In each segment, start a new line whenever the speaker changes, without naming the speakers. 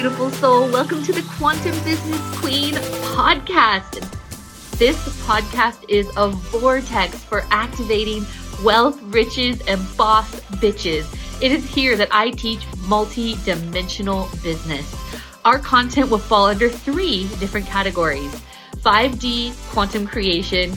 beautiful soul. Welcome to the Quantum Business Queen podcast. This podcast is a vortex for activating wealth, riches, and boss bitches. It is here that I teach multi dimensional business. Our content will fall under three different categories 5D quantum creation,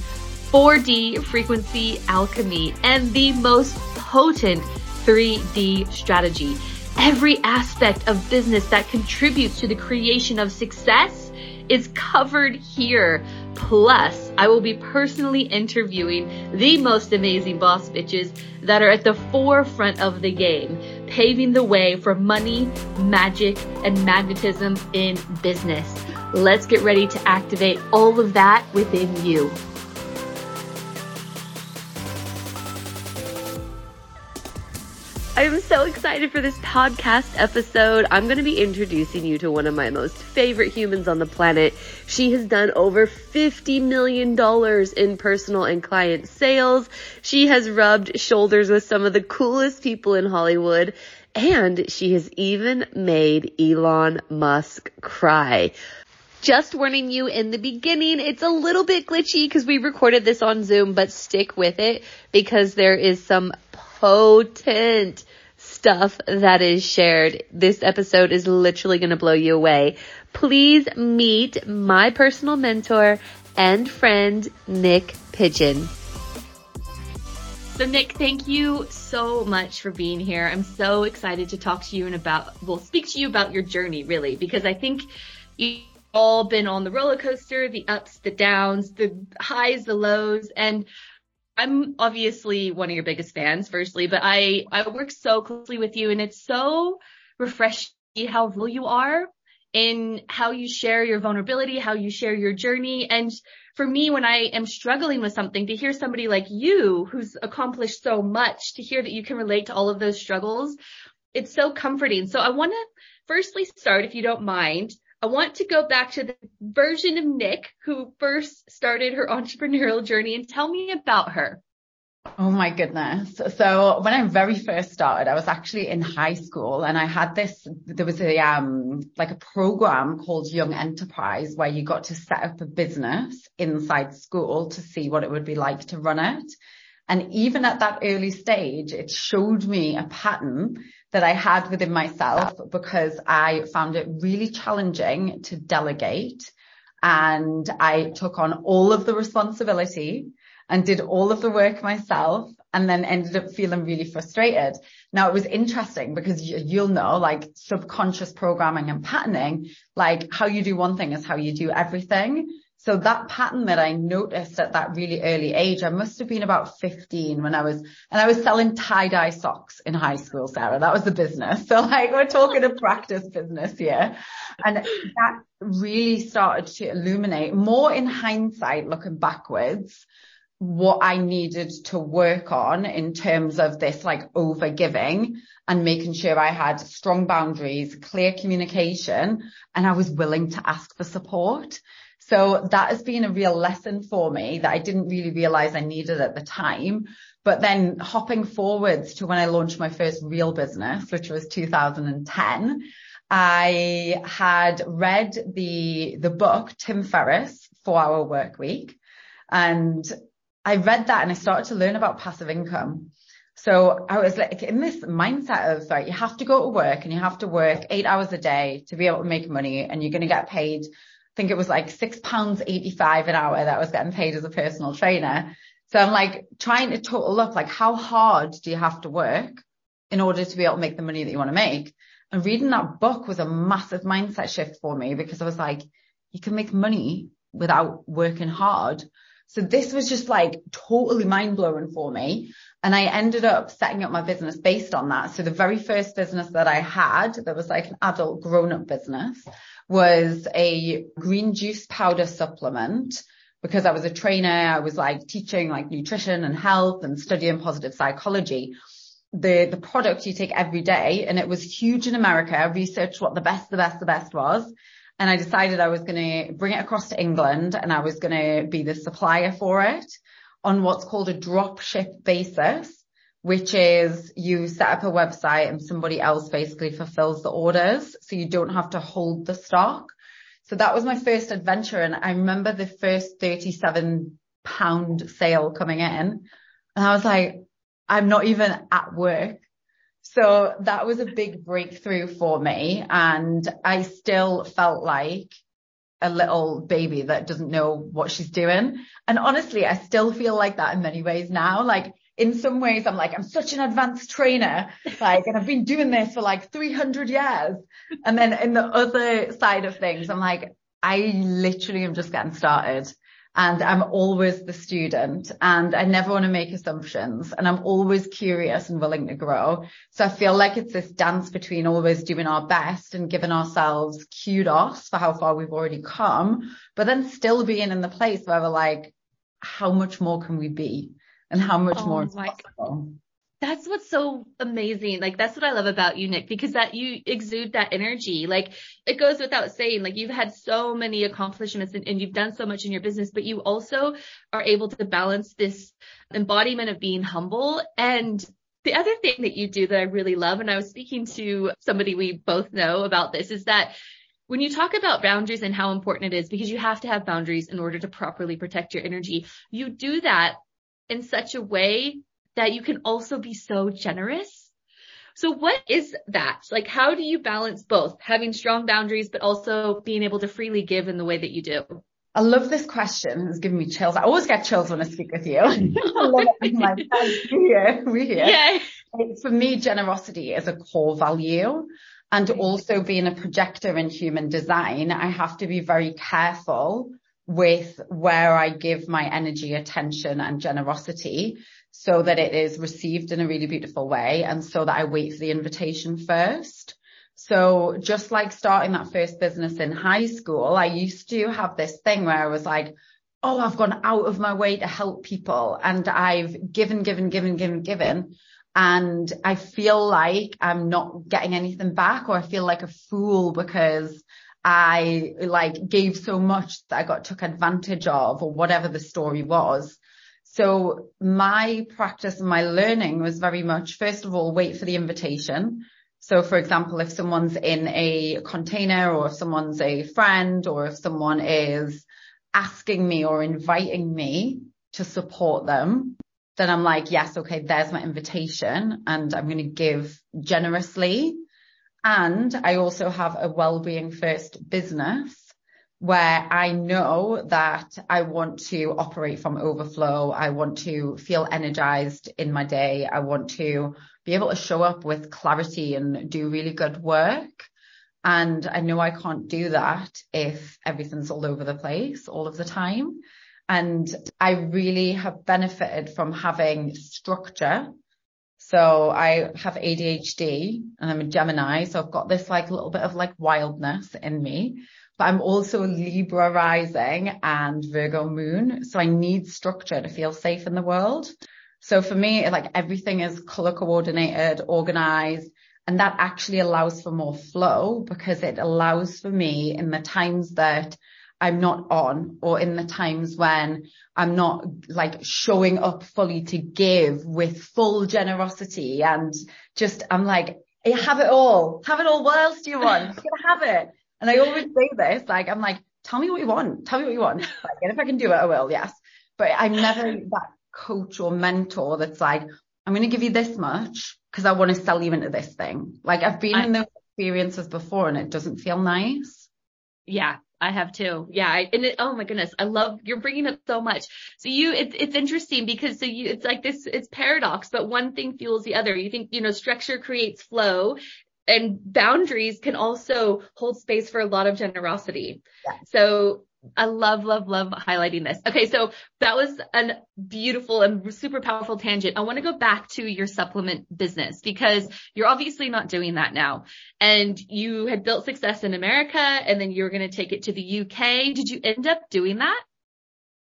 4D frequency alchemy, and the most potent 3D strategy. Every aspect of business that contributes to the creation of success is covered here. Plus, I will be personally interviewing the most amazing boss bitches that are at the forefront of the game, paving the way for money, magic, and magnetism in business. Let's get ready to activate all of that within you. I'm so excited for this podcast episode. I'm going to be introducing you to one of my most favorite humans on the planet. She has done over $50 million in personal and client sales. She has rubbed shoulders with some of the coolest people in Hollywood. And she has even made Elon Musk cry. Just warning you in the beginning, it's a little bit glitchy because we recorded this on Zoom, but stick with it because there is some potent stuff that is shared. This episode is literally going to blow you away. Please meet my personal mentor and friend, Niyc Pidgeon. So Niyc, thank you so much for being here. I'm so excited to talk to you and about, well, speak to you about your journey really, because I think you've all been on the roller coaster, the ups, the downs, the highs, the lows, and I'm obviously one of your biggest fans, firstly, but I, I work so closely with you and it's so refreshing how real you are in how you share your vulnerability, how you share your journey. And for me, when I am struggling with something, to hear somebody like you who's accomplished so much, to hear that you can relate to all of those struggles, it's so comforting. So I want to firstly start, if you don't mind, I want to go back to the version of Niyc who first started her entrepreneurial journey and tell me about her.
Oh my goodness. So when I very first started, I was actually in high school and I had this, there was a, um, like a program called Young Enterprise where you got to set up a business inside school to see what it would be like to run it. And even at that early stage, it showed me a pattern that I had within myself because I found it really challenging to delegate. And I took on all of the responsibility and did all of the work myself and then ended up feeling really frustrated. Now it was interesting because you'll know like subconscious programming and patterning, like how you do one thing is how you do everything. So that pattern that I noticed at that really early age, I must have been about 15 when I was, and I was selling tie dye socks in high school, Sarah. That was the business. So like we're talking a practice business here. And that really started to illuminate more in hindsight, looking backwards, what I needed to work on in terms of this like over giving and making sure I had strong boundaries, clear communication, and I was willing to ask for support. So that has been a real lesson for me that I didn't really realize I needed at the time. But then hopping forwards to when I launched my first real business, which was 2010, I had read the, the book, Tim Ferriss, Four Hour Work Week. And I read that and I started to learn about passive income. So I was like in this mindset of like, you have to go to work and you have to work eight hours a day to be able to make money and you're going to get paid think it was like six pounds 85 an hour that I was getting paid as a personal trainer. So I'm like trying to total up like how hard do you have to work in order to be able to make the money that you want to make? And reading that book was a massive mindset shift for me because I was like, you can make money without working hard. So this was just like totally mind blowing for me. And I ended up setting up my business based on that. So the very first business that I had that was like an adult grown up business was a green juice powder supplement because I was a trainer. I was like teaching like nutrition and health and studying positive psychology. The, the product you take every day and it was huge in America. I researched what the best, the best, the best was. And I decided I was going to bring it across to England and I was going to be the supplier for it on what's called a drop ship basis which is you set up a website and somebody else basically fulfills the orders. So you don't have to hold the stock. So that was my first adventure. And I remember the first 37 pound sale coming in and I was like, I'm not even at work. So that was a big breakthrough for me. And I still felt like a little baby that doesn't know what she's doing. And honestly, I still feel like that in many ways now. Like in some ways, I'm like, I'm such an advanced trainer, like, and I've been doing this for like 300 years. And then in the other side of things, I'm like, I literally am just getting started. And I'm always the student. And I never want to make assumptions. And I'm always curious and willing to grow. So I feel like it's this dance between always doing our best and giving ourselves kudos for how far we've already come, but then still being in the place where we're like, how much more can we be and how much oh more is possible?
that's what's so amazing. Like that's what I love about you, Niyc, because that you exude that energy. Like it goes without saying, like you've had so many accomplishments and, and, you've done so much in your business, but you also are able to balance this embodiment of being humble. And the other thing that you do that I really love, and I was speaking to somebody we both know about this, is that when you talk about boundaries and how important it is, because you have to have boundaries in order to properly protect your energy, you do that in such a way that you can also be so generous. So what is that? Like, how do you balance both having strong boundaries, but also being able to freely give in the way that you do?
I love this question. It's giving me chills. I always get chills when I speak with you. I love it. like, here. We're here. Yeah. For me, generosity is a core value. And also being a projector in human design, I have to be very careful with where I give my energy, attention and generosity so that it is received in a really beautiful way and so that I wait for the invitation first. So just like starting that first business in high school, I used to have this thing where I was like, Oh, I've gone out of my way to help people and I've given, given, given, given, given. And I feel like I'm not getting anything back or I feel like a fool because I like gave so much that I got took advantage of or whatever the story was. So my practice and my learning was very much, first of all, wait for the invitation. So for example, if someone's in a container or if someone's a friend or if someone is asking me or inviting me to support them, then I'm like, yes, okay, there's my invitation and I'm going to give generously. And I also have a well-being first business where I know that I want to operate from overflow. I want to feel energized in my day. I want to be able to show up with clarity and do really good work. And I know I can't do that if everything's all over the place all of the time. And I really have benefited from having structure. So I have ADHD and I'm a Gemini. So I've got this like little bit of like wildness in me but I'm also Libra rising and Virgo moon. So I need structure to feel safe in the world. So for me, like everything is color coordinated, organized, and that actually allows for more flow because it allows for me in the times that I'm not on or in the times when I'm not like showing up fully to give with full generosity and just, I'm like, have it all, have it all. What else do you want? You have it. And I always say this, like, I'm like, tell me what you want. Tell me what you want. Like, and if I can do it, I will. Yes. But I'm never that coach or mentor that's like, I'm going to give you this much because I want to sell you into this thing. Like I've been I, in those experiences before and it doesn't feel nice.
Yeah. I have too. Yeah. I, and it, oh my goodness. I love, you're bringing up so much. So you, it's, it's interesting because so you, it's like this, it's paradox, but one thing fuels the other. You think, you know, structure creates flow and boundaries can also hold space for a lot of generosity. Yeah. So I love, love, love highlighting this. Okay. So that was a beautiful and super powerful tangent. I want to go back to your supplement business because you're obviously not doing that now and you had built success in America and then you were going to take it to the UK. Did you end up doing that?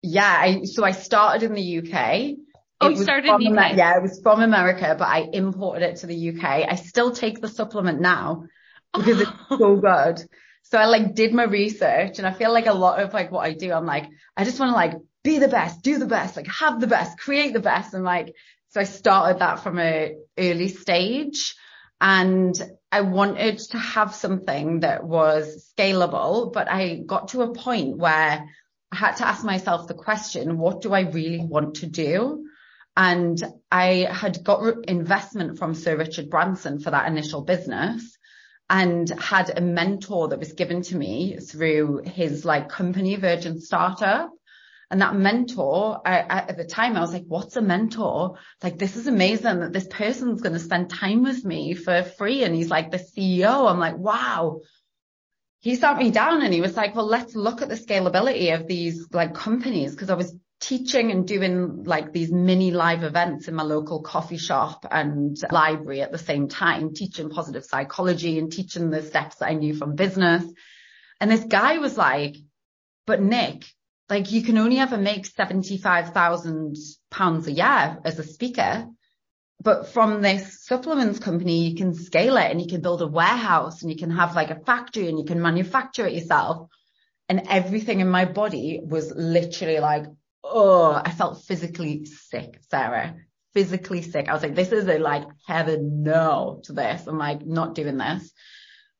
Yeah. I, so I started in the UK
Oh, you started in
the UK. Yeah, it was from America, but I imported it to the UK. I still take the supplement now because it's so good. So I like did my research and I feel like a lot of like what I do, I'm like, I just want to like be the best, do the best, like have the best, create the best and like So I started that from a early stage and I wanted to have something that was scalable, but I got to a point where I had to ask myself the question, what do I really want to do? And I had got investment from Sir Richard Branson for that initial business and had a mentor that was given to me through his like company, Virgin Startup. And that mentor, I, at the time, I was like, what's a mentor? Like, this is amazing that this person's going to spend time with me for free. And he's like the CEO. I'm like, wow. He sat me down and he was like, well, let's look at the scalability of these like companies. Cause I was teaching and doing like these mini live events in my local coffee shop and library at the same time, teaching positive psychology and teaching the steps that I knew from business. And this guy was like, but Niyc, like you can only ever make 75,000 pounds a year as a speaker. But from this supplements company, you can scale it and you can build a warehouse and you can have like a factory and you can manufacture it yourself. And everything in my body was literally like, oh, I felt physically sick, Sarah, physically sick. I was like, this is a like heaven no to this. I'm like, not doing this.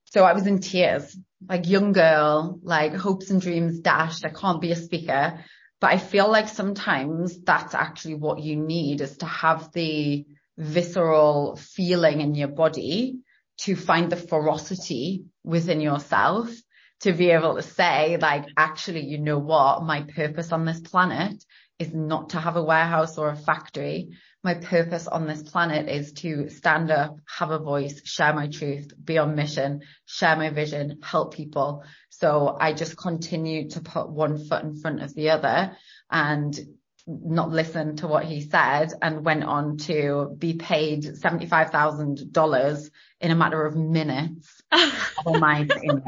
So I was in tears, like young girl, like hopes and dreams dashed. I can't be a speaker. But I feel like sometimes that's actually what you need is to have the visceral feeling in your body to find the ferocity within yourself to be able to say like, actually, you know what? My purpose on this planet is not to have a warehouse or a factory. My purpose on this planet is to stand up, have a voice, share my truth, be on mission, share my vision, help people. So I just continued to put one foot in front of the other and not listen to what he said and went on to be paid $75,000 in a matter of minutes. my in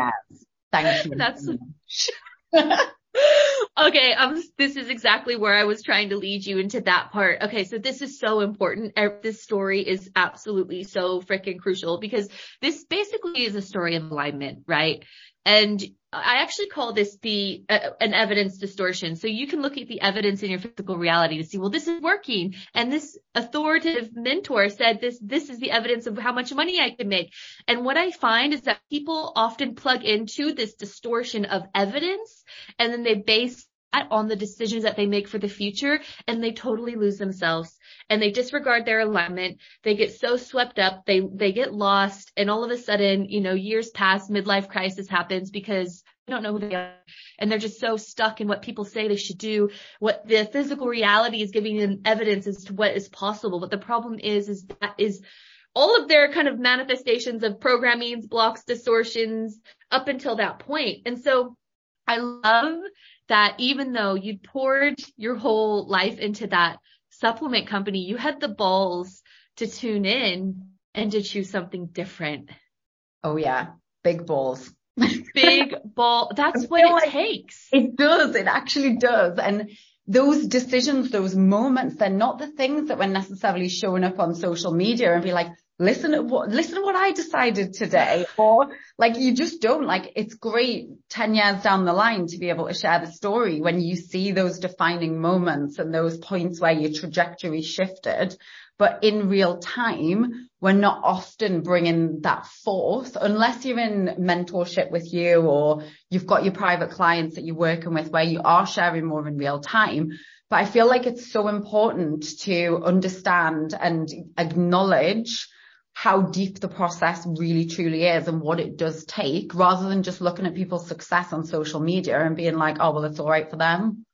Thank you. That's
okay, um, this is exactly where I was trying to lead you into that part. Okay, so this is so important. This story is absolutely so freaking crucial because this basically is a story of alignment, right? And I actually call this the uh, an evidence distortion. So you can look at the evidence in your physical reality to see, well, this is working, and this authoritative mentor said this. This is the evidence of how much money I can make. And what I find is that people often plug into this distortion of evidence, and then they base on the decisions that they make for the future and they totally lose themselves and they disregard their alignment. They get so swept up. They, they get lost and all of a sudden, you know, years pass, midlife crisis happens because they don't know who they are and they're just so stuck in what people say they should do. What the physical reality is giving them evidence as to what is possible. But the problem is, is that is all of their kind of manifestations of programmings, blocks, distortions up until that point. And so I love that even though you'd poured your whole life into that supplement company, you had the balls to tune in and to choose something different.
Oh yeah. Big balls.
Big ball. That's what it like takes.
It does. It actually does. And those decisions, those moments, they're not the things that were necessarily showing up on social media and be like, listen to what, listen to what I decided today. Or like you just don't like, it's great 10 years down the line to be able to share the story when you see those defining moments and those points where your trajectory shifted. But in real time, we're not often bringing that forth unless you're in mentorship with you or you've got your private clients that you're working with where you are sharing more in real time. But I feel like it's so important to understand and acknowledge how deep the process really truly is and what it does take rather than just looking at people's success on social media and being like, oh, well, it's all right for them.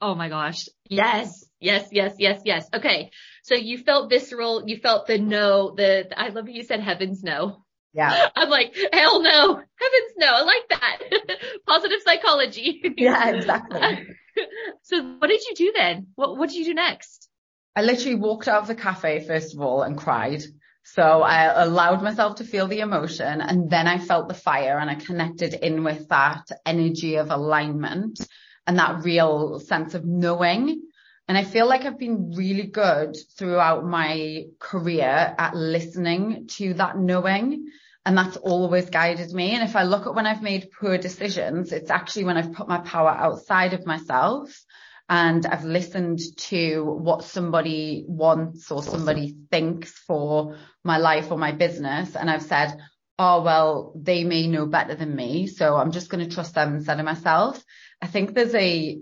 Oh my gosh. Yes. Yes. Yes. Yes. Yes. Okay. So you felt visceral. You felt the no, the, I love you said heavens no.
Yeah.
I'm like, hell no. Heavens no. I like that. Positive psychology.
Yeah, exactly.
so what did you do then? What, what did you do next?
I literally walked out of the cafe, first of all, and cried. So I allowed myself to feel the emotion and then I felt the fire and I connected in with that energy of alignment and that real sense of knowing. And I feel like I've been really good throughout my career at listening to that knowing. And that's always guided me. And if I look at when I've made poor decisions, it's actually when I've put my power outside of myself and I've listened to what somebody wants or somebody thinks for my life or my business. And I've said, oh, well, they may know better than me. So I'm just going to trust them instead of myself. I think there's a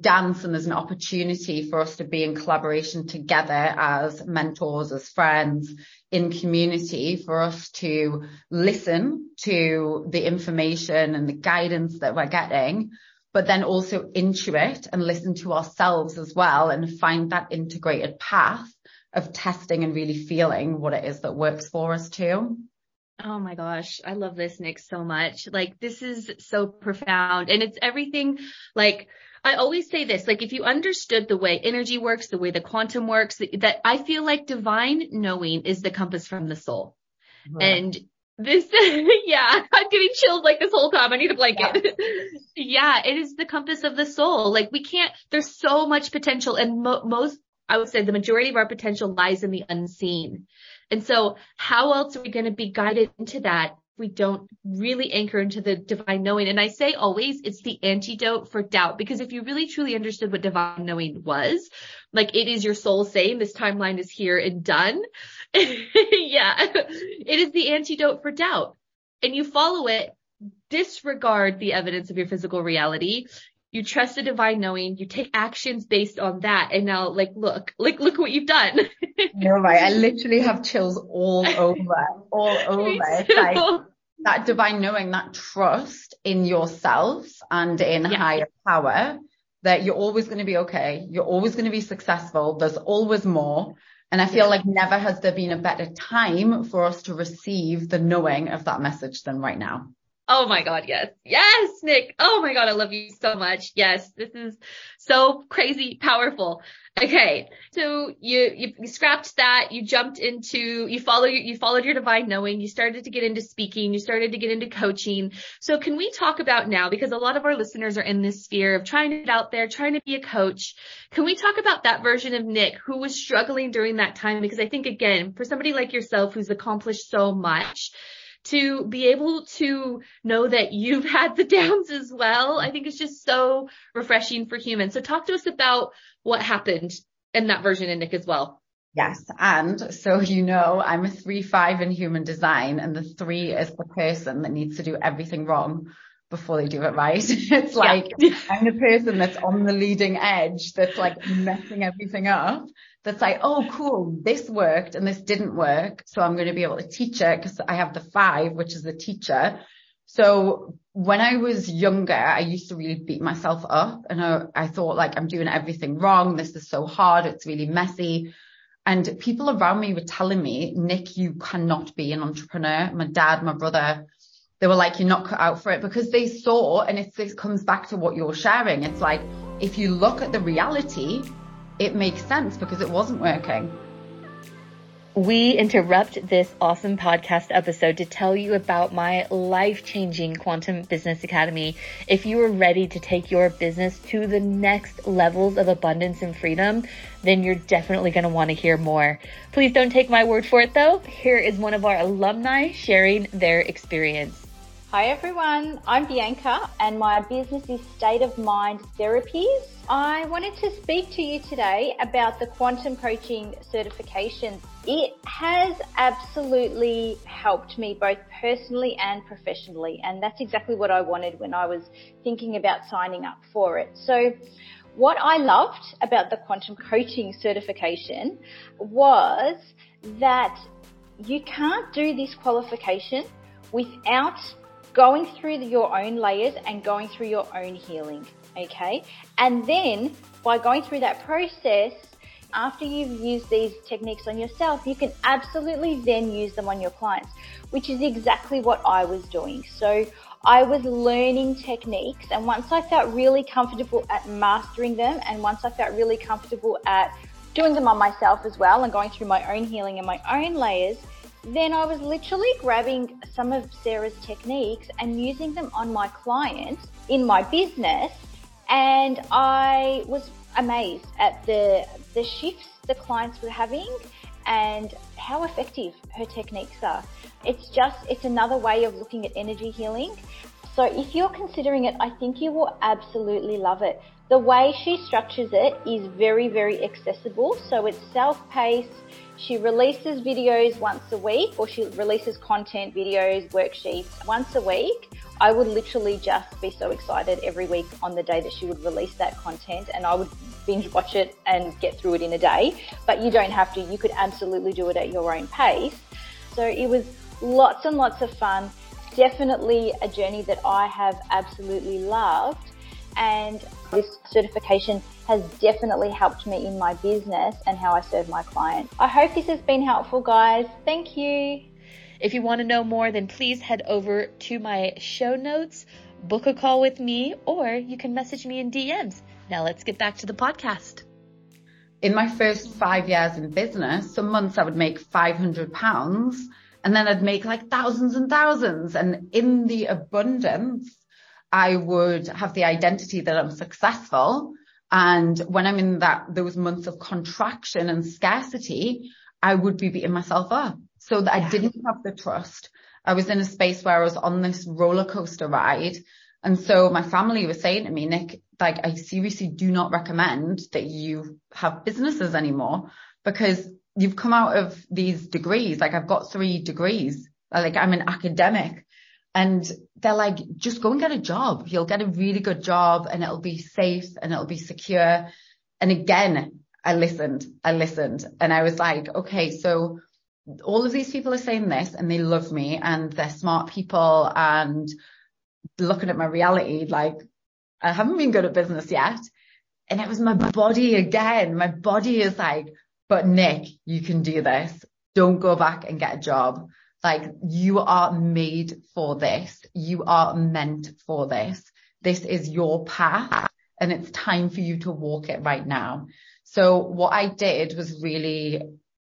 dance and there's an opportunity for us to be in collaboration together as mentors, as friends in community for us to listen to the information and the guidance that we're getting but then also intuit and listen to ourselves as well and find that integrated path of testing and really feeling what it is that works for us too.
Oh my gosh, I love this, Niyc, so much. Like, this is so profound and it's everything like, I always say this, like if you understood the way energy works, the way the quantum works, that I feel like divine knowing is the compass from the soul. Right. And this, yeah, I'm getting chills like this whole time. I need a blanket. Yeah. yeah. it is the compass of the soul. Like we can't, there's so much potential and mo- most, I would say the majority of our potential lies in the unseen. And so how else are we going to be guided into that we don't really anchor into the divine knowing. And I say always it's the antidote for doubt because if you really truly understood what divine knowing was, like it is your soul saying this timeline is here and done. yeah, it is the antidote for doubt and you follow it, disregard the evidence of your physical reality. You trust the divine knowing, you take actions based on that. And now like, look, like, look what you've done.
You're right. I literally have chills all over, all over. It's like that divine knowing, that trust in yourself and in yeah. higher power that you're always going to be okay. You're always going to be successful. There's always more. And I feel like never has there been a better time for us to receive the knowing of that message than right now.
Oh my God. Yes. Yes, Niyc. Oh my God. I love you so much. Yes. This is so crazy powerful. Okay. So you, you, you scrapped that. You jumped into, you follow, you followed your divine knowing. You started to get into speaking. You started to get into coaching. So can we talk about now, because a lot of our listeners are in this sphere of trying get out there, trying to be a coach. Can we talk about that version of Niyc who was struggling during that time? Because I think again, for somebody like yourself who's accomplished so much, to be able to know that you've had the downs as well, I think it's just so refreshing for humans. So talk to us about what happened in that version in Niyc as well.
Yes. And so, you know, I'm a three, five in human design and the three is the person that needs to do everything wrong before they do it right. It's like yeah. I'm the person that's on the leading edge that's like messing everything up that's like, oh, cool, this worked and this didn't work. So I'm going to be able to teach it because I have the five, which is the teacher. So when I was younger, I used to really beat myself up and I, I thought like I'm doing everything wrong. This is so hard. It's really messy. And people around me were telling me, Niyc, you cannot be an entrepreneur. My dad, my brother, they were like, you're not cut out for it because they saw, and it comes back to what you're sharing. It's like, if you look at the reality, it makes sense because it wasn't working.
We interrupt this awesome podcast episode to tell you about my life changing Quantum Business Academy. If you are ready to take your business to the next levels of abundance and freedom, then you're definitely going to want to hear more. Please don't take my word for it though. Here is one of our alumni sharing their experience.
Hi everyone, I'm Bianca and my business is State of Mind Therapies. I wanted to speak to you today about the quantum coaching certification. It has absolutely helped me both personally and professionally and that's exactly what I wanted when I was thinking about signing up for it. So what I loved about the quantum coaching certification was that you can't do this qualification without going through your own layers and going through your own healing. Okay. And then by going through that process, after you've used these techniques on yourself, you can absolutely then use them on your clients, which is exactly what I was doing. So I was learning techniques and once I felt really comfortable at mastering them and once I felt really comfortable at doing them on myself as well and going through my own healing and my own layers, then I was literally grabbing some of Sarah's techniques and using them on my clients in my business. And I was amazed at the, the shifts the clients were having and how effective her techniques are. It's just, it's another way of looking at energy healing. So if you're considering it, I think you will absolutely love it. The way she structures it is very, very accessible. So it's self-paced. She releases videos once a week or she releases content, videos, worksheets once a week. I would literally just be so excited every week on the day that she would release that content and I would binge watch it and get through it in a day. But you don't have to. You could absolutely do it at your own pace. So it was lots and lots of fun. Definitely a journey that I have absolutely loved. And this certification has definitely helped me in my business and how I serve my clients. I hope this has been helpful, guys. Thank you.
If you want to know more, then please head over to my show notes, book a call with me, or you can message me in DMs. Now let's get back to the podcast.
In my first five years in business, some months I would make 500 pounds and then I'd make like thousands and thousands. And in the abundance, I would have the identity that I'm successful. And when I'm in that, those months of contraction and scarcity, I would be beating myself up. So that yeah. I didn't have the trust. I was in a space where I was on this roller coaster ride. And so my family was saying to me, Niyc, like, I seriously do not recommend that you have businesses anymore because you've come out of these degrees. Like I've got three degrees. Like I'm an academic and they're like, just go and get a job. You'll get a really good job and it'll be safe and it'll be secure. And again, I listened, I listened and I was like, okay, so all of these people are saying this and they love me and they're smart people and looking at my reality, like I haven't been good at business yet. And it was my body again. My body is like, but Niyc, you can do this. Don't go back and get a job. Like you are made for this. You are meant for this. This is your path and it's time for you to walk it right now. So what I did was really,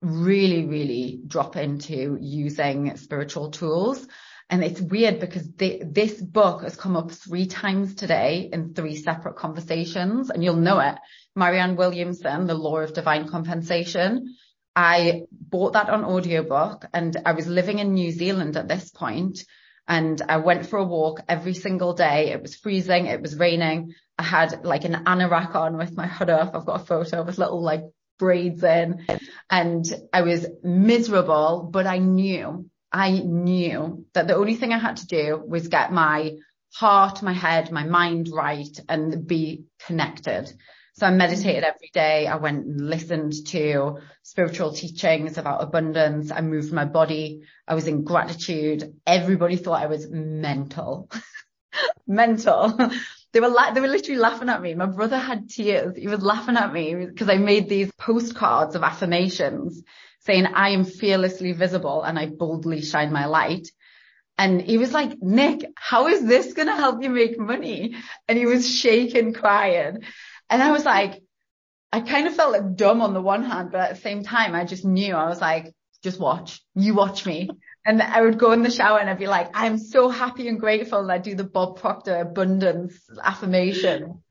really, really drop into using spiritual tools. And it's weird because the, this book has come up three times today in three separate conversations and you'll know it. Marianne Williamson, The Law of Divine Compensation. I bought that on audiobook and I was living in New Zealand at this point and I went for a walk every single day. It was freezing. It was raining. I had like an anorak on with my hood off. I've got a photo with little like braids in and I was miserable, but I knew, I knew that the only thing I had to do was get my heart, my head, my mind right and be connected. So I meditated every day. I went and listened to spiritual teachings about abundance. I moved my body. I was in gratitude. Everybody thought I was mental, mental. They were la- they were literally laughing at me. My brother had tears. He was laughing at me because I made these postcards of affirmations saying I am fearlessly visible and I boldly shine my light. And he was like, Niyc, how is this going to help you make money? And he was shaking, crying. And I was like, I kind of felt like dumb on the one hand, but at the same time, I just knew I was like, just watch, you watch me. And I would go in the shower and I'd be like, I'm so happy and grateful. And I'd do the Bob Proctor abundance affirmation.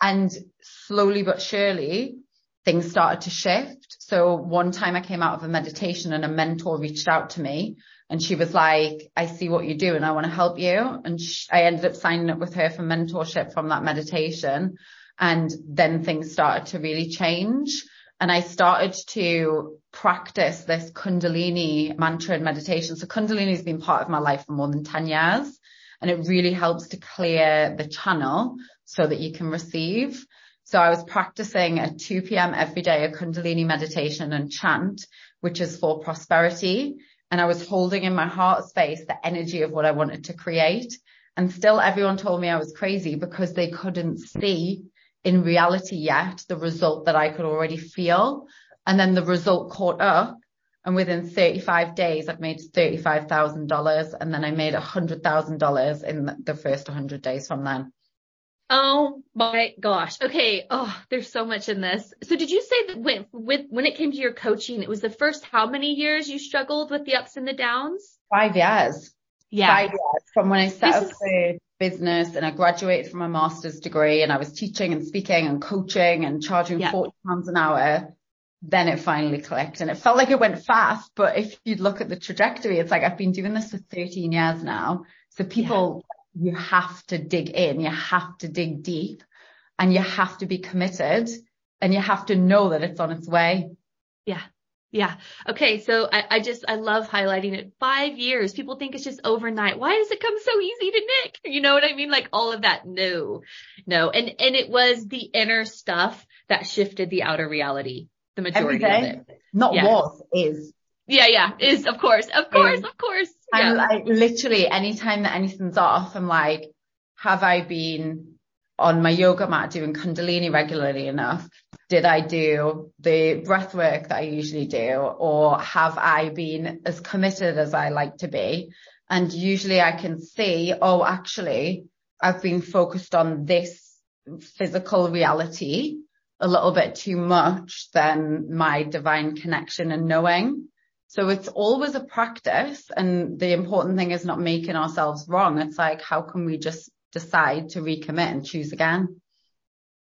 And slowly but surely things started to shift. So one time I came out of a meditation and a mentor reached out to me and she was like, I see what you do and I want to help you. And she, I ended up signing up with her for mentorship from that meditation. And then things started to really change. And I started to practice this Kundalini mantra and meditation. So Kundalini has been part of my life for more than 10 years and it really helps to clear the channel so that you can receive. So I was practicing at 2 p.m. every day, a Kundalini meditation and chant, which is for prosperity. And I was holding in my heart space the energy of what I wanted to create. And still everyone told me I was crazy because they couldn't see in reality yet the result that I could already feel. And then the result caught up. And within 35 days, I've made $35,000 and then I made $100,000 in the first 100 days from then.
Oh my gosh. Okay. Oh, there's so much in this. So did you say that when, with, when it came to your coaching, it was the first how many years you struggled with the ups and the downs?
Five years. Yeah. Five years from when I set this up is, the business and I graduated from a master's degree and I was teaching and speaking and coaching and charging yeah. 40 pounds an hour. Then it finally clicked and it felt like it went fast. But if you look at the trajectory, it's like I've been doing this for 13 years now. So people, yeah. you have to dig in, you have to dig deep. and you have to be committed and you have to know that it's on its way.
Yeah. Yeah. Okay. So I, I just, I love highlighting it. Five years. People think it's just overnight. Why does it come so easy to Niyc? You know what I mean? Like all of that. No, no. And, and it was the inner stuff that shifted the outer reality. The majority of it.
Not yes. was, is.
Yeah. Yeah. Is of course, of course, of course.
Yeah. And like literally anytime that anything's off, I'm like, have I been on my yoga mat doing Kundalini regularly enough? Did I do the breath work that I usually do or have I been as committed as I like to be? And usually I can see, oh, actually I've been focused on this physical reality a little bit too much than my divine connection and knowing. So it's always a practice. And the important thing is not making ourselves wrong. It's like, how can we just decide to recommit and choose again?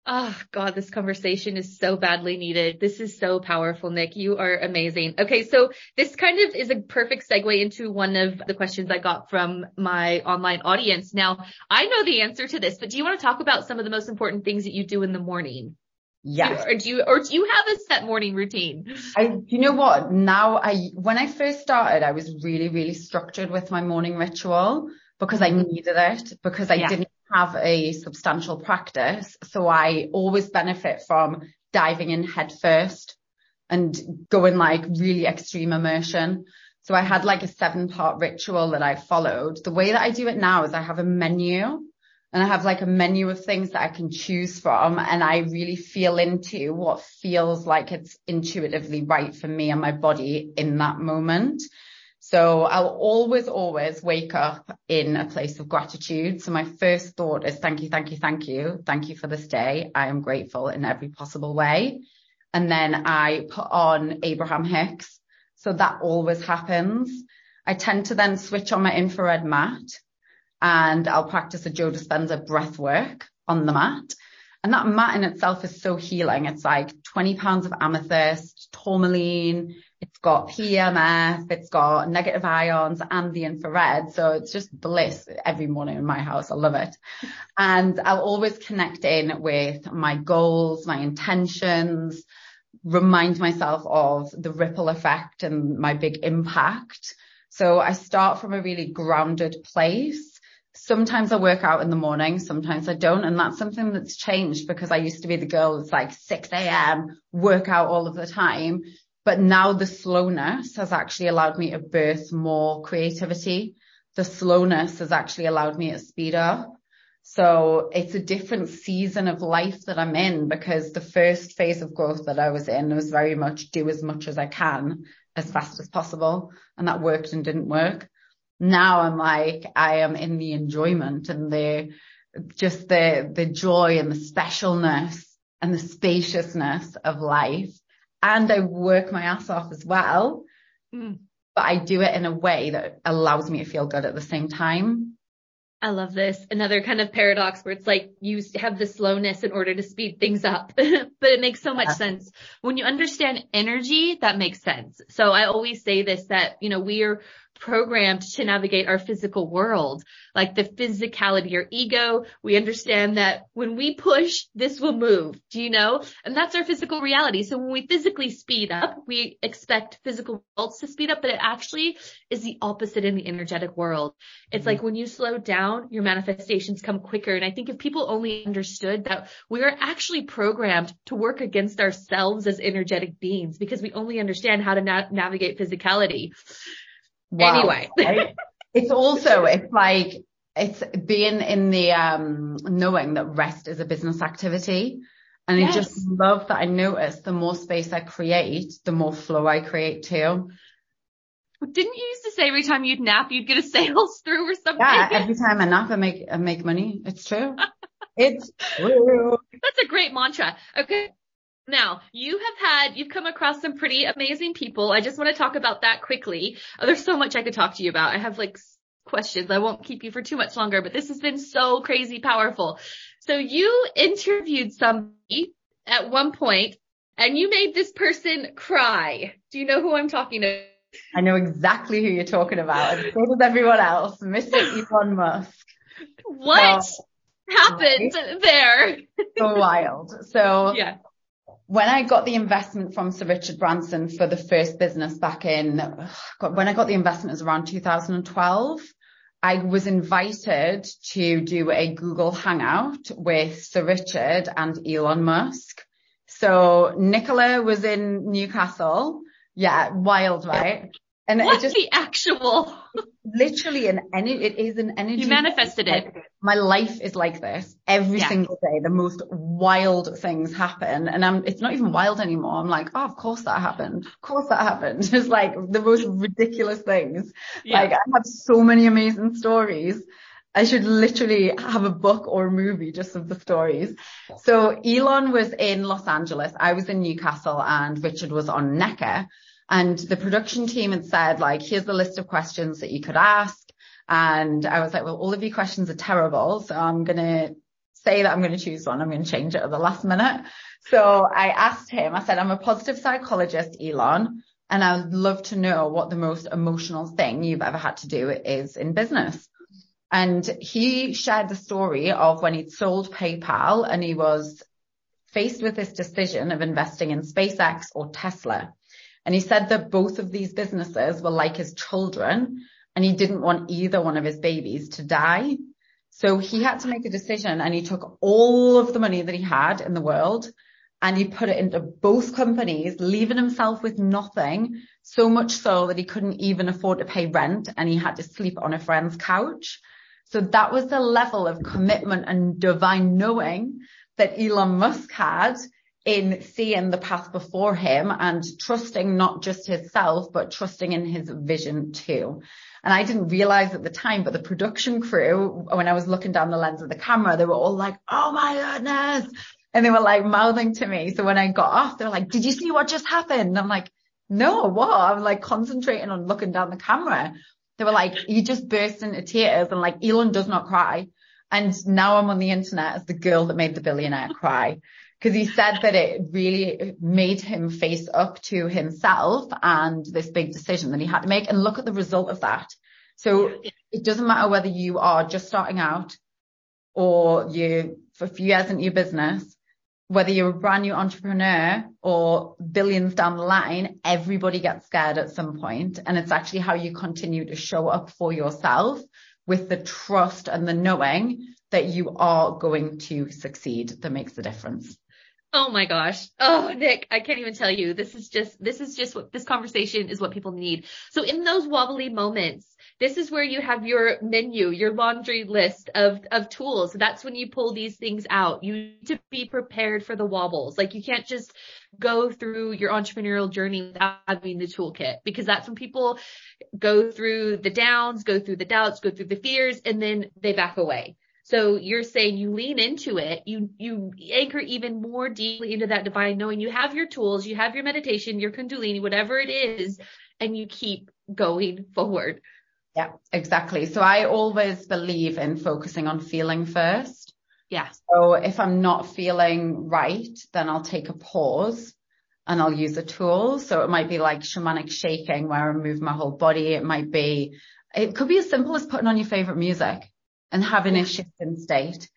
Oh God, this conversation is so badly needed. This is so powerful, Niyc. You are amazing. Okay. So this kind of is a perfect segue into one of the questions I got from my online audience. Now I know the answer to this, but do you want to talk about some of the most important things that you do in the morning?
Yes.
Or do you, or do you have a set morning routine?
I, you know what? Now I, when I first started, I was really, really structured with my morning ritual because I mm-hmm. needed it because I yeah. didn't have a substantial practice. So I always benefit from diving in head first and going like really extreme immersion. So I had like a seven part ritual that I followed. The way that I do it now is I have a menu and I have like a menu of things that I can choose from and I really feel into what feels like it's intuitively right for me and my body in that moment. So I'll always, always wake up in a place of gratitude. So my first thought is thank you, thank you, thank you. Thank you for this day. I am grateful in every possible way. And then I put on Abraham Hicks. So that always happens. I tend to then switch on my infrared mat and I'll practice a Joe Dispenza breath work on the mat. And that mat in itself is so healing. It's like 20 pounds of amethyst, tourmaline, got PEMF, it's got negative ions and the infrared. So it's just bliss every morning in my house. I love it. And I'll always connect in with my goals, my intentions, remind myself of the ripple effect and my big impact. So I start from a really grounded place. Sometimes I work out in the morning, sometimes I don't. And that's something that's changed because I used to be the girl that's like 6 a.m., work out all of the time. But now the slowness has actually allowed me to birth more creativity. The slowness has actually allowed me to speed up. So it's a different season of life that I'm in because the first phase of growth that I was in was very much do as much as I can as fast as possible. And that worked and didn't work. Now I'm like, I am in the enjoyment and the, just the, the joy and the specialness and the spaciousness of life and I work my ass off as well. Mm. But I do it in a way that allows me to feel good at the same time.
I love this. Another kind of paradox where it's like you have the slowness in order to speed things up, but it makes so much yeah. sense. When you understand energy, that makes sense. So I always say this that, you know, we are programmed to navigate our physical world, like the physicality, our ego. We understand that when we push, this will move. Do you know? And that's our physical reality. So when we physically speed up, we expect physical results to speed up, but it actually is the opposite in the energetic world. It's mm-hmm. like when you slow down, your manifestations come quicker. And I think if people only understood that we are actually programmed to work against ourselves as energetic beings because we only understand how to na- navigate physicality. Wow. Anyway.
Right? It's also, it's like, it's being in the, um, knowing that rest is a business activity. And yes. I just love that I notice the more space I create, the more flow I create too.
Didn't you used to say every time you'd nap, you'd get a sales through or something?
Yeah, every time I nap, I make, I make money. It's true. it's true.
That's a great mantra. Okay. Now, you have had, you've come across some pretty amazing people. I just want to talk about that quickly. Oh, there's so much I could talk to you about. I have like questions. I won't keep you for too much longer, but this has been so crazy powerful. So you interviewed somebody at one point and you made this person cry. Do you know who I'm talking about?
I know exactly who you're talking about. And so does everyone else. Mr. Elon Musk.
What? happened right? there?
so wild. So yeah. When I got the investment from Sir Richard Branson for the first business back in, when I got the investment was around 2012. I was invited to do a Google Hangout with Sir Richard and Elon Musk. So Nicola was in Newcastle. Yeah, wild, right?
And what it just the actual
literally an energy it is an energy
you manifested it
my life is like this every yeah. single day the most wild things happen and i'm it's not even wild anymore i'm like oh of course that happened of course that happened it's like the most ridiculous things yeah. like i have so many amazing stories I should literally have a book or a movie just of the stories. So Elon was in Los Angeles. I was in Newcastle and Richard was on Necker. And the production team had said, like, here's the list of questions that you could ask. And I was like, well, all of your questions are terrible. So I'm going to say that I'm going to choose one. I'm going to change it at the last minute. So I asked him, I said, I'm a positive psychologist, Elon, and I would love to know what the most emotional thing you've ever had to do is in business. And he shared the story of when he'd sold PayPal and he was faced with this decision of investing in SpaceX or Tesla. And he said that both of these businesses were like his children and he didn't want either one of his babies to die. So he had to make a decision and he took all of the money that he had in the world and he put it into both companies, leaving himself with nothing, so much so that he couldn't even afford to pay rent and he had to sleep on a friend's couch. So that was the level of commitment and divine knowing that Elon Musk had in seeing the path before him and trusting not just himself, but trusting in his vision too. And I didn't realize at the time, but the production crew, when I was looking down the lens of the camera, they were all like, Oh my goodness. And they were like mouthing to me. So when I got off, they were like, did you see what just happened? And I'm like, no, what? I'm like concentrating on looking down the camera. They were like, you just burst into tears and like Elon does not cry. And now I'm on the internet as the girl that made the billionaire cry because he said that it really made him face up to himself and this big decision that he had to make and look at the result of that. So it doesn't matter whether you are just starting out or you for a few years into your business, whether you're a brand new entrepreneur or billions down the line, everybody gets scared at some point. And it's actually how you continue to show up for yourself with the trust and the knowing that you are going to succeed that makes the difference.
Oh my gosh. Oh, Niyc, I can't even tell you. This is just, this is just what this conversation is what people need. So in those wobbly moments, this is where you have your menu, your laundry list of, of tools. That's when you pull these things out. You need to be prepared for the wobbles. Like you can't just go through your entrepreneurial journey without having the toolkit because that's when people go through the downs, go through the doubts, go through the fears, and then they back away. So you're saying you lean into it, you, you anchor even more deeply into that divine knowing you have your tools, you have your meditation, your kundalini, whatever it is, and you keep going forward.
Yeah, exactly. So I always believe in focusing on feeling first.
Yeah.
So if I'm not feeling right, then I'll take a pause and I'll use a tool. So it might be like shamanic shaking where I move my whole body. It might be, it could be as simple as putting on your favorite music and having a shift in state.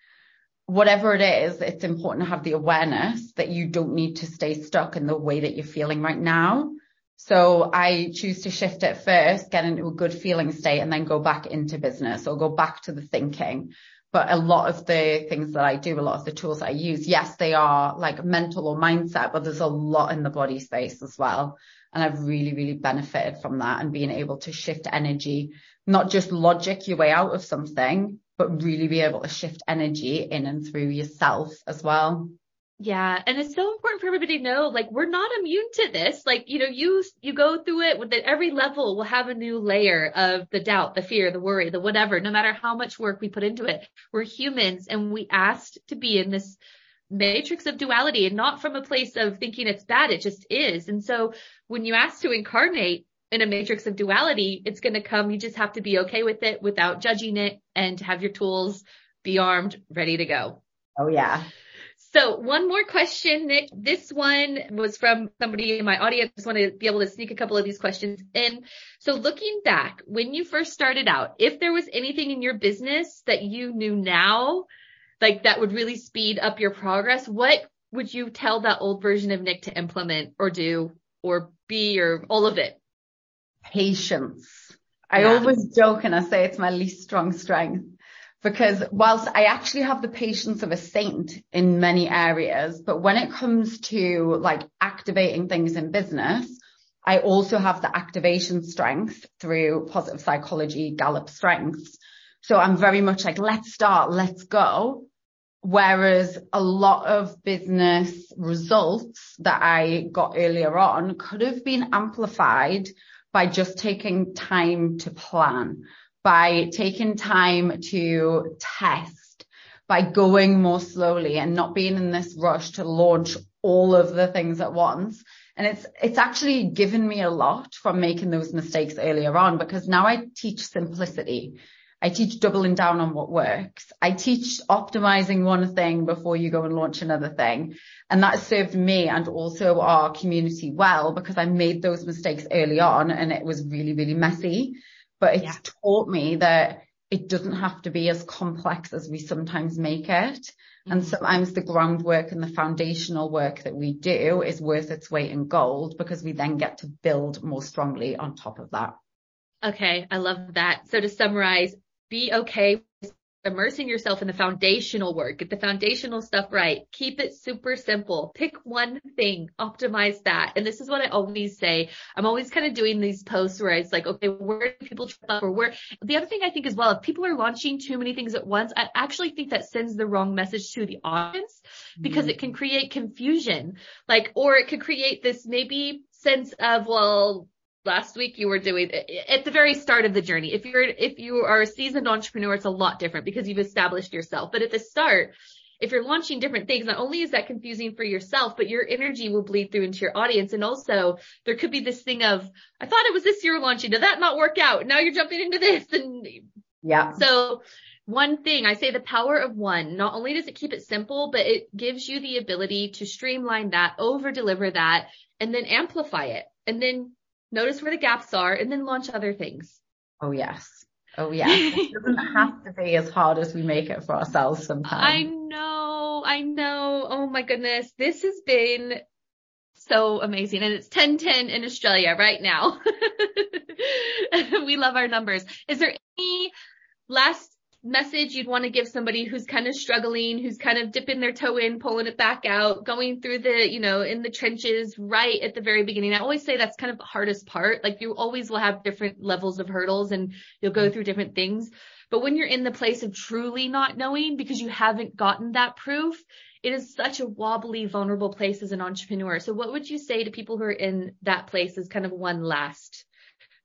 Whatever it is, it's important to have the awareness that you don't need to stay stuck in the way that you're feeling right now. So I choose to shift it first, get into a good feeling state and then go back into business or go back to the thinking. But a lot of the things that I do, a lot of the tools I use, yes, they are like mental or mindset, but there's a lot in the body space as well. And I've really, really benefited from that and being able to shift energy, not just logic your way out of something, but really be able to shift energy in and through yourself as well.
Yeah. And it's so important for everybody to know, like, we're not immune to this. Like, you know, you, you go through it with every level will have a new layer of the doubt, the fear, the worry, the whatever, no matter how much work we put into it. We're humans and we asked to be in this matrix of duality and not from a place of thinking it's bad. It just is. And so when you ask to incarnate, in a matrix of duality, it's going to come. You just have to be okay with it without judging it and have your tools be armed, ready to go.
Oh yeah.
So one more question, Niyc. This one was from somebody in my audience. Just want to be able to sneak a couple of these questions in. So looking back, when you first started out, if there was anything in your business that you knew now like that would really speed up your progress, what would you tell that old version of Niyc to implement or do or be or all of it?
Patience. I yeah. always joke and I say it's my least strong strength because whilst I actually have the patience of a saint in many areas, but when it comes to like activating things in business, I also have the activation strength through positive psychology, Gallup strengths. So I'm very much like, let's start, let's go. Whereas a lot of business results that I got earlier on could have been amplified by just taking time to plan, by taking time to test, by going more slowly and not being in this rush to launch all of the things at once. And it's, it's actually given me a lot from making those mistakes earlier on because now I teach simplicity. I teach doubling down on what works. I teach optimizing one thing before you go and launch another thing. And that served me and also our community well because I made those mistakes early on and it was really, really messy. But it's yeah. taught me that it doesn't have to be as complex as we sometimes make it. Mm-hmm. And sometimes the groundwork and the foundational work that we do is worth its weight in gold because we then get to build more strongly on top of that.
Okay, I love that. So to summarize, be okay immersing yourself in the foundational work, get the foundational stuff right. Keep it super simple. Pick one thing, optimize that. And this is what I always say. I'm always kind of doing these posts where it's like, okay, where do people trip up or where the other thing I think as well, if people are launching too many things at once, I actually think that sends the wrong message to the audience because mm-hmm. it can create confusion. Like, or it could create this maybe sense of, well, last week you were doing at the very start of the journey. If you're, if you are a seasoned entrepreneur, it's a lot different because you've established yourself. But at the start, if you're launching different things, not only is that confusing for yourself, but your energy will bleed through into your audience. And also there could be this thing of, I thought it was this year launching. Did that not work out? Now you're jumping into this. And
yeah.
So one thing I say the power of one, not only does it keep it simple, but it gives you the ability to streamline that, over deliver that, and then amplify it. And then notice where the gaps are, and then launch other things.
Oh, yes. Oh, yeah. it doesn't have to be as hard as we make it for ourselves sometimes.
I know. I know. Oh my goodness. This has been so amazing. And it's 1010 in Australia right now. we love our numbers. Is there any last message you'd want to give somebody who's kind of struggling, who's kind of dipping their toe in, pulling it back out, going through the, you know, in the trenches right at the very beginning. I always say that's kind of the hardest part. Like you always will have different levels of hurdles and you'll go mm-hmm. through different things. But when you're in the place of truly not knowing because you haven't gotten that proof, it is such a wobbly, vulnerable place as an entrepreneur. So what would you say to people who are in that place as kind of one last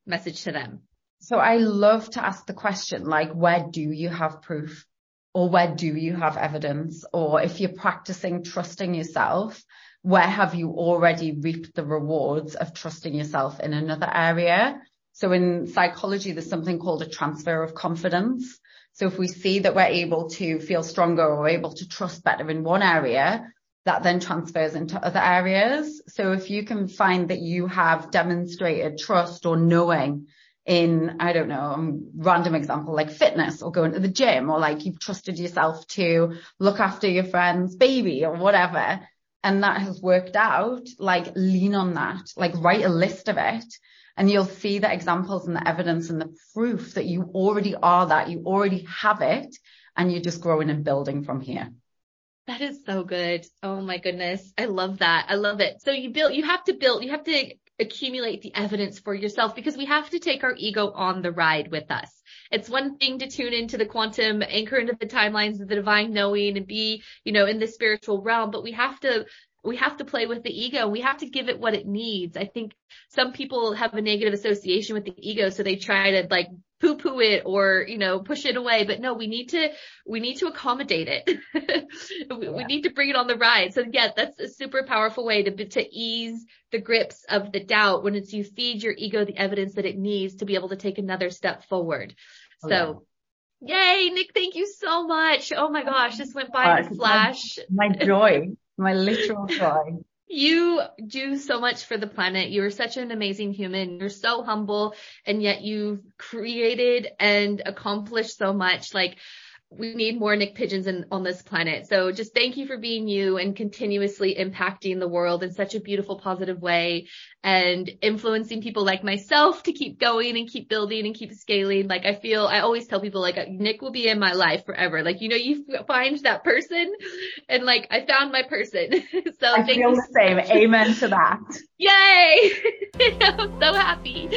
message to them?
So I love to ask the question, like, where do you have proof? Or where do you have evidence? Or if you're practicing trusting yourself, where have you already reaped the rewards of trusting yourself in another area? So in psychology, there's something called a transfer of confidence. So if we see that we're able to feel stronger or able to trust better in one area, that then transfers into other areas. So if you can find that you have demonstrated trust or knowing in, I don't know, a random example like fitness or going to the gym or like you've trusted yourself to look after your friend's baby or whatever. And that has worked out, like lean on that, like write a list of it and you'll see the examples and the evidence and the proof that you already are that, you already have it and you're just growing and building from here.
That is so good. Oh my goodness. I love that. I love it. So you build, you have to build, you have to accumulate the evidence for yourself because we have to take our ego on the ride with us. It's one thing to tune into the quantum, anchor into the timelines of the divine knowing and be, you know, in the spiritual realm, but we have to we have to play with the ego. We have to give it what it needs. I think some people have a negative association with the ego, so they try to like poo poo it or, you know, push it away. But no, we need to, we need to accommodate it. we, yeah. we, need to bring it on the ride. So yeah, that's a super powerful way to, to ease the grips of the doubt when it's you feed your ego the evidence that it needs to be able to take another step forward. Oh, so yeah. yay, Niyc, thank you so much. Oh my gosh, this went by in a uh, flash.
My, my joy, my literal joy.
You do so much for the planet. You're such an amazing human. You're so humble and yet you've created and accomplished so much. Like
we need more Niyc Pidgeons in, on this planet. So just thank you for being you and continuously impacting the world in such a beautiful, positive way and influencing people like myself to keep going and keep building and keep scaling. Like I feel, I always tell people like Niyc will be in my life forever. Like, you know, you find that person and like I found my person. so
I feel the same. Amen to that.
Yay! I'm so happy.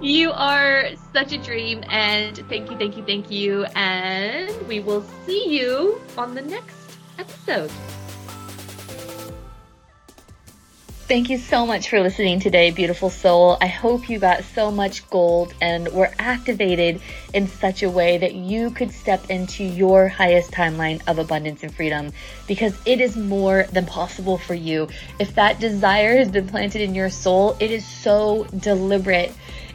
You are such a dream and thank you, thank you, thank you. And we will see you on the next episode.
Thank you so much for listening today, beautiful soul. I hope you got so much gold and were activated in such a way that you could step into your highest timeline of abundance and freedom because it is more than possible for you. If that desire has been planted in your soul, it is so deliberate.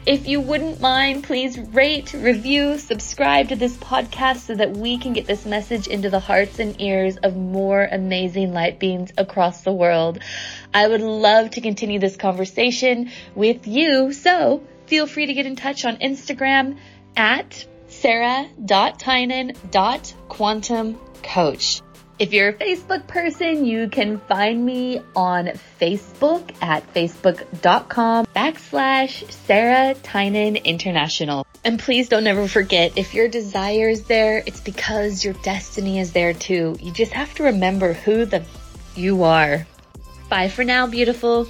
If you wouldn't mind, please rate, review, subscribe to this podcast so that we can get this message into the hearts and ears of more amazing light beings across the world. I would love to continue this conversation with you, so feel free to get in touch on Instagram at sarah.tynan.quantumcoach. If you're a Facebook person, you can find me on Facebook at facebook.com backslash Sarah Tynan International. And please don't ever forget, if your desire is there, it's because your destiny is there too. You just have to remember who the you are. Bye for now, beautiful.